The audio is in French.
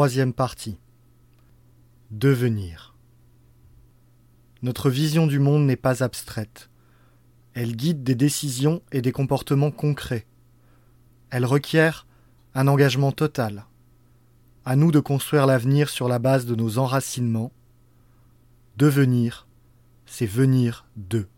Troisième partie. Devenir. Notre vision du monde n'est pas abstraite. Elle guide des décisions et des comportements concrets. Elle requiert un engagement total. À nous de construire l'avenir sur la base de nos enracinements. Devenir, c'est venir d'eux.